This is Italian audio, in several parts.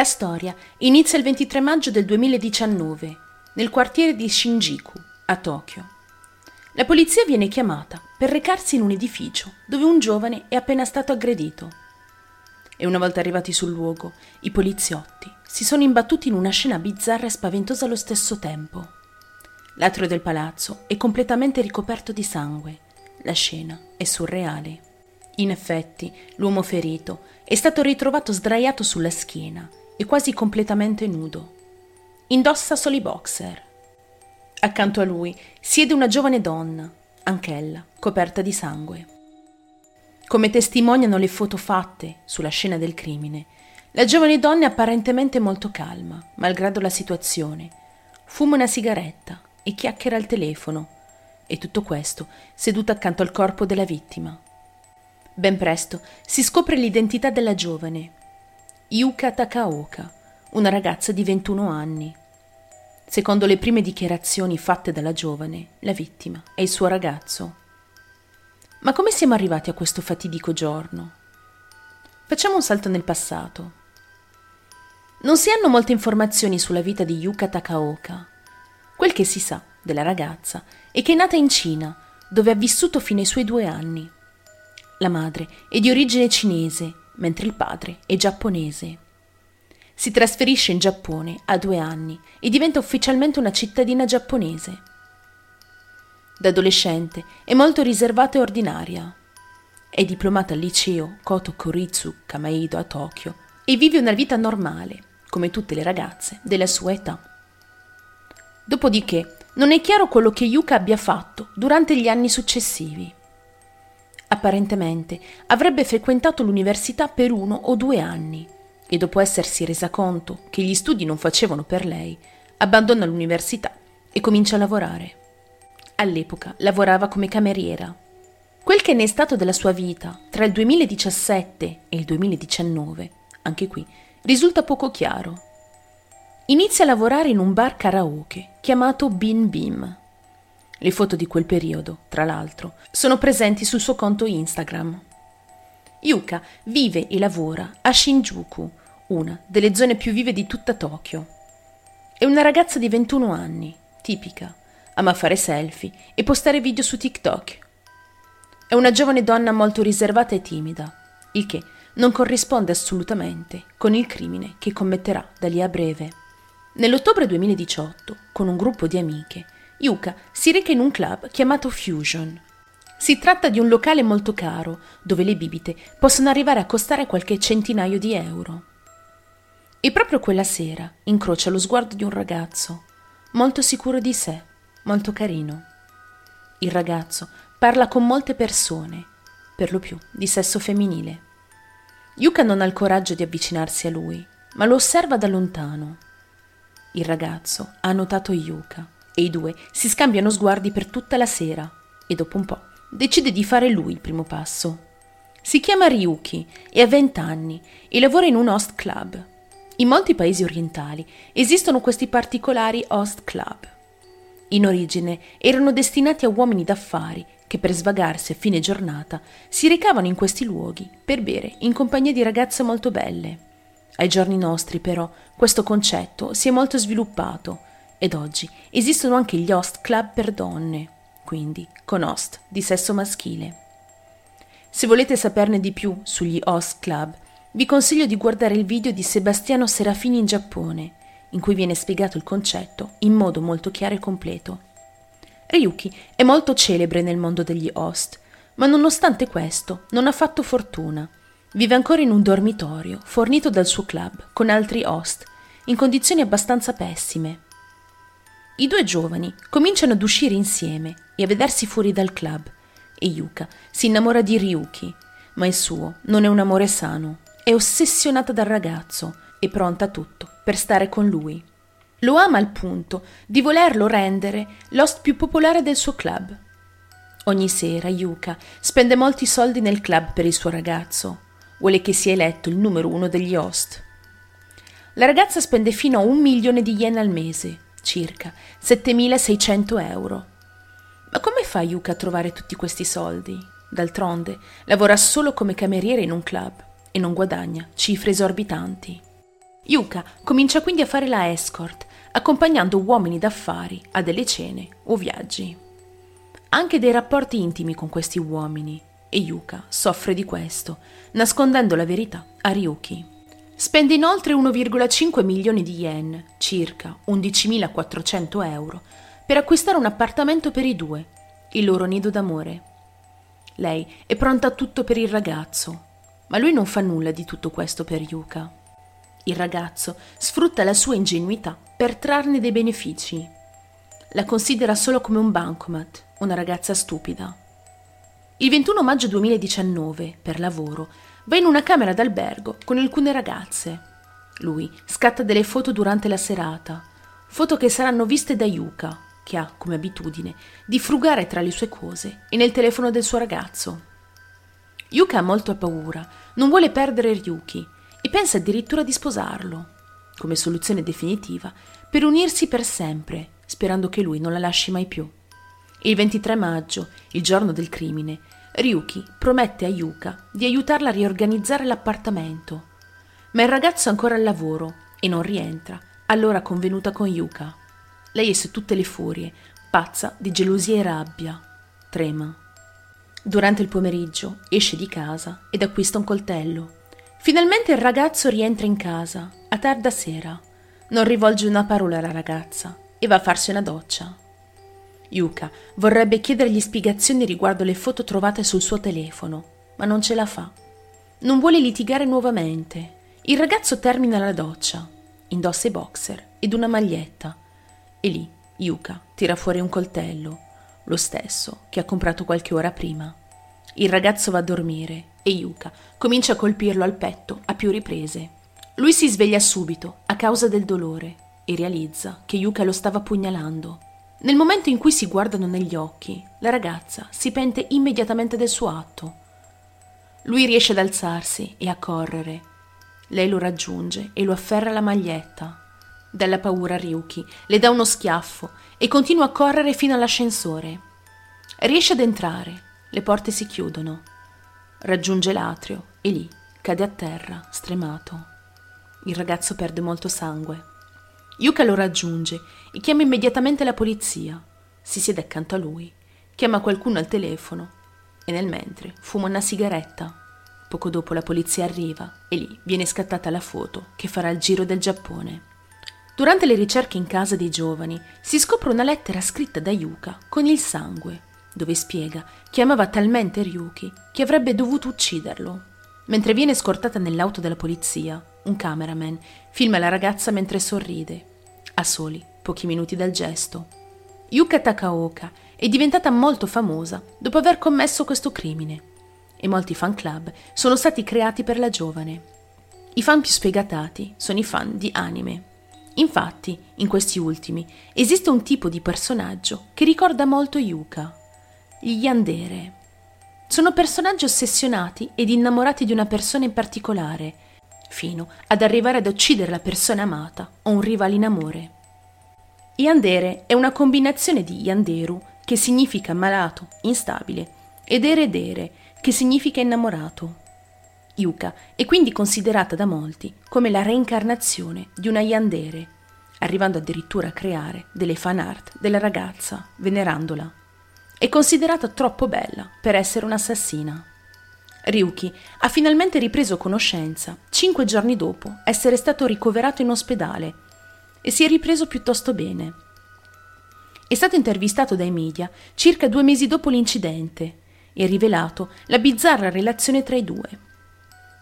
La storia inizia il 23 maggio del 2019 nel quartiere di Shinjuku, a Tokyo. La polizia viene chiamata per recarsi in un edificio dove un giovane è appena stato aggredito. E una volta arrivati sul luogo, i poliziotti si sono imbattuti in una scena bizzarra e spaventosa allo stesso tempo. L'atrio del palazzo è completamente ricoperto di sangue. La scena è surreale. In effetti, l'uomo ferito è stato ritrovato sdraiato sulla schiena e quasi completamente nudo. Indossa solo i boxer. Accanto a lui siede una giovane donna, anch'ella coperta di sangue. Come testimoniano le foto fatte sulla scena del crimine, la giovane donna è apparentemente molto calma, malgrado la situazione. Fuma una sigaretta e chiacchiera al telefono, e tutto questo seduta accanto al corpo della vittima. Ben presto si scopre l'identità della giovane, Yuka Takaoka, una ragazza di 21 anni. Secondo le prime dichiarazioni fatte dalla giovane, la vittima è il suo ragazzo. Ma come siamo arrivati a questo fatidico giorno? Facciamo un salto nel passato. Non si hanno molte informazioni sulla vita di Yuka Takaoka. Quel che si sa della ragazza è che è nata in Cina, dove ha vissuto fino ai suoi due anni. La madre è di origine cinese, mentre il padre è giapponese. Si trasferisce in Giappone a due anni e diventa ufficialmente una cittadina giapponese. Da adolescente è molto riservata e ordinaria. È diplomata al liceo Koto Koritsu Kamaido a Tokyo e vive una vita normale, come tutte le ragazze della sua età. Dopodiché non è chiaro quello che Yuka abbia fatto durante gli anni successivi. Apparentemente avrebbe frequentato l'università per uno o due anni e dopo essersi resa conto che gli studi non facevano per lei, abbandona l'università e comincia a lavorare. All'epoca lavorava come cameriera. Quel che ne è stato della sua vita tra il 2017 e il 2019, anche qui, risulta poco chiaro. Inizia a lavorare in un bar karaoke chiamato Bin Bim le foto di quel periodo, tra l'altro, sono presenti sul suo conto Instagram. Yuka vive e lavora a Shinjuku, una delle zone più vive di tutta Tokyo. È una ragazza di 21 anni, tipica, ama fare selfie e postare video su TikTok. È una giovane donna molto riservata e timida, il che non corrisponde assolutamente con il crimine che commetterà da lì a breve. Nell'ottobre 2018, con un gruppo di amiche, Yuka si reca in un club chiamato Fusion. Si tratta di un locale molto caro, dove le bibite possono arrivare a costare qualche centinaio di euro. E proprio quella sera incrocia lo sguardo di un ragazzo, molto sicuro di sé, molto carino. Il ragazzo parla con molte persone, per lo più di sesso femminile. Yuka non ha il coraggio di avvicinarsi a lui, ma lo osserva da lontano. Il ragazzo ha notato Yuka e i due si scambiano sguardi per tutta la sera e dopo un po' decide di fare lui il primo passo. Si chiama Ryuki e ha 20 anni e lavora in un host club. In molti paesi orientali esistono questi particolari host club. In origine erano destinati a uomini d'affari che per svagarsi a fine giornata si recavano in questi luoghi per bere in compagnia di ragazze molto belle. Ai giorni nostri però questo concetto si è molto sviluppato ed oggi esistono anche gli host club per donne, quindi con host di sesso maschile. Se volete saperne di più sugli host club, vi consiglio di guardare il video di Sebastiano Serafini in Giappone, in cui viene spiegato il concetto in modo molto chiaro e completo. Ryuki è molto celebre nel mondo degli host, ma nonostante questo non ha fatto fortuna. Vive ancora in un dormitorio fornito dal suo club con altri host, in condizioni abbastanza pessime. I due giovani cominciano ad uscire insieme e a vedersi fuori dal club e Yuka si innamora di Ryuki, ma il suo non è un amore sano, è ossessionata dal ragazzo e pronta a tutto per stare con lui. Lo ama al punto di volerlo rendere l'host più popolare del suo club. Ogni sera Yuka spende molti soldi nel club per il suo ragazzo, vuole che sia eletto il numero uno degli host. La ragazza spende fino a un milione di yen al mese circa 7600 euro. Ma come fa Yuka a trovare tutti questi soldi? D'altronde, lavora solo come cameriere in un club e non guadagna cifre esorbitanti. Yuka comincia quindi a fare la escort, accompagnando uomini d'affari a delle cene o viaggi. Ha anche dei rapporti intimi con questi uomini e Yuka soffre di questo, nascondendo la verità a Ryuki. Spende inoltre 1,5 milioni di yen, circa 11.400 euro, per acquistare un appartamento per i due, il loro nido d'amore. Lei è pronta a tutto per il ragazzo, ma lui non fa nulla di tutto questo per Yuka. Il ragazzo sfrutta la sua ingenuità per trarne dei benefici. La considera solo come un bancomat, una ragazza stupida. Il 21 maggio 2019, per lavoro, va in una camera d'albergo con alcune ragazze. Lui scatta delle foto durante la serata, foto che saranno viste da Yuka, che ha come abitudine di frugare tra le sue cose e nel telefono del suo ragazzo. Yuka ha molto paura, non vuole perdere Ryuki e pensa addirittura di sposarlo, come soluzione definitiva, per unirsi per sempre, sperando che lui non la lasci mai più. Il 23 maggio, il giorno del crimine, Ryuki promette a Yuka di aiutarla a riorganizzare l'appartamento, ma il ragazzo è ancora al lavoro e non rientra, allora convenuta con Yuka. Lei è su tutte le furie, pazza di gelosia e rabbia. Trema. Durante il pomeriggio esce di casa ed acquista un coltello. Finalmente il ragazzo rientra in casa, a tarda sera. Non rivolge una parola alla ragazza e va a farsi una doccia. Yuka vorrebbe chiedergli spiegazioni riguardo le foto trovate sul suo telefono, ma non ce la fa. Non vuole litigare nuovamente. Il ragazzo termina la doccia, indossa i boxer ed una maglietta e lì Yuka tira fuori un coltello, lo stesso che ha comprato qualche ora prima. Il ragazzo va a dormire e Yuka comincia a colpirlo al petto a più riprese. Lui si sveglia subito a causa del dolore e realizza che Yuka lo stava pugnalando. Nel momento in cui si guardano negli occhi, la ragazza si pente immediatamente del suo atto. Lui riesce ad alzarsi e a correre. Lei lo raggiunge e lo afferra la maglietta. Dalla paura Ryuki le dà uno schiaffo e continua a correre fino all'ascensore. Riesce ad entrare, le porte si chiudono. Raggiunge l'atrio e lì cade a terra, stremato. Il ragazzo perde molto sangue. Yuka lo raggiunge e chiama immediatamente la polizia. Si siede accanto a lui, chiama qualcuno al telefono e nel mentre fuma una sigaretta. Poco dopo la polizia arriva e lì viene scattata la foto che farà il giro del Giappone. Durante le ricerche in casa dei giovani si scopre una lettera scritta da Yuka con il sangue, dove spiega che amava talmente Ryuki che avrebbe dovuto ucciderlo. Mentre viene scortata nell'auto della polizia, un cameraman filma la ragazza mentre sorride, a soli pochi minuti dal gesto. Yuka Takaoka è diventata molto famosa dopo aver commesso questo crimine e molti fan club sono stati creati per la giovane. I fan più sfegatati sono i fan di anime. Infatti, in questi ultimi, esiste un tipo di personaggio che ricorda molto Yuka, gli Yandere. Sono personaggi ossessionati ed innamorati di una persona in particolare, fino ad arrivare ad uccidere la persona amata o un rivale in amore. Yandere è una combinazione di Yanderu, che significa malato, instabile, ed Eredere, che significa innamorato. Yuka è quindi considerata da molti come la reincarnazione di una Yandere, arrivando addirittura a creare delle fan art della ragazza, venerandola. È considerata troppo bella per essere un'assassina. Ryuki ha finalmente ripreso conoscenza cinque giorni dopo essere stato ricoverato in ospedale e si è ripreso piuttosto bene. È stato intervistato dai media circa due mesi dopo l'incidente e ha rivelato la bizzarra relazione tra i due.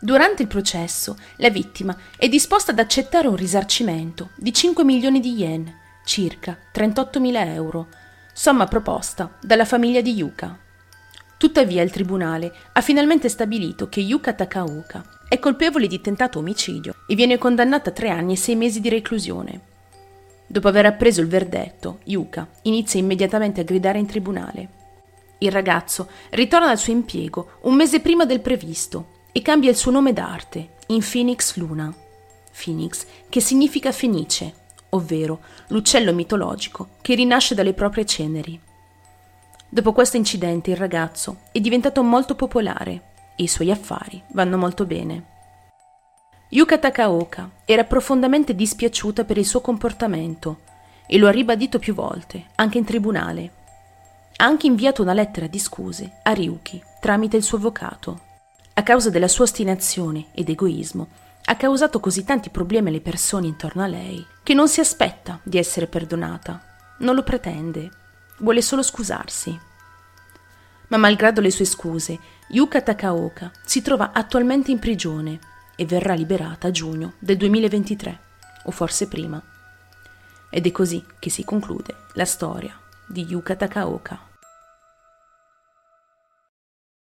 Durante il processo, la vittima è disposta ad accettare un risarcimento di 5 milioni di yen, circa 38 mila euro, somma proposta dalla famiglia di Yuka. Tuttavia il tribunale ha finalmente stabilito che Yuka Takaoka è colpevole di tentato omicidio e viene condannata a tre anni e sei mesi di reclusione. Dopo aver appreso il verdetto, Yuka inizia immediatamente a gridare in tribunale. Il ragazzo ritorna al suo impiego un mese prima del previsto e cambia il suo nome d'arte in Phoenix Luna. Phoenix che significa fenice, ovvero l'uccello mitologico che rinasce dalle proprie ceneri. Dopo questo incidente il ragazzo è diventato molto popolare e i suoi affari vanno molto bene. Yuka Takaoka era profondamente dispiaciuta per il suo comportamento e lo ha ribadito più volte, anche in tribunale. Ha anche inviato una lettera di scuse a Ryuki tramite il suo avvocato. A causa della sua ostinazione ed egoismo, ha causato così tanti problemi alle persone intorno a lei che non si aspetta di essere perdonata, non lo pretende, vuole solo scusarsi. Ma malgrado le sue scuse, Yuka Takaoka si trova attualmente in prigione e verrà liberata a giugno del 2023, o forse prima. Ed è così che si conclude la storia di Yuka Takaoka.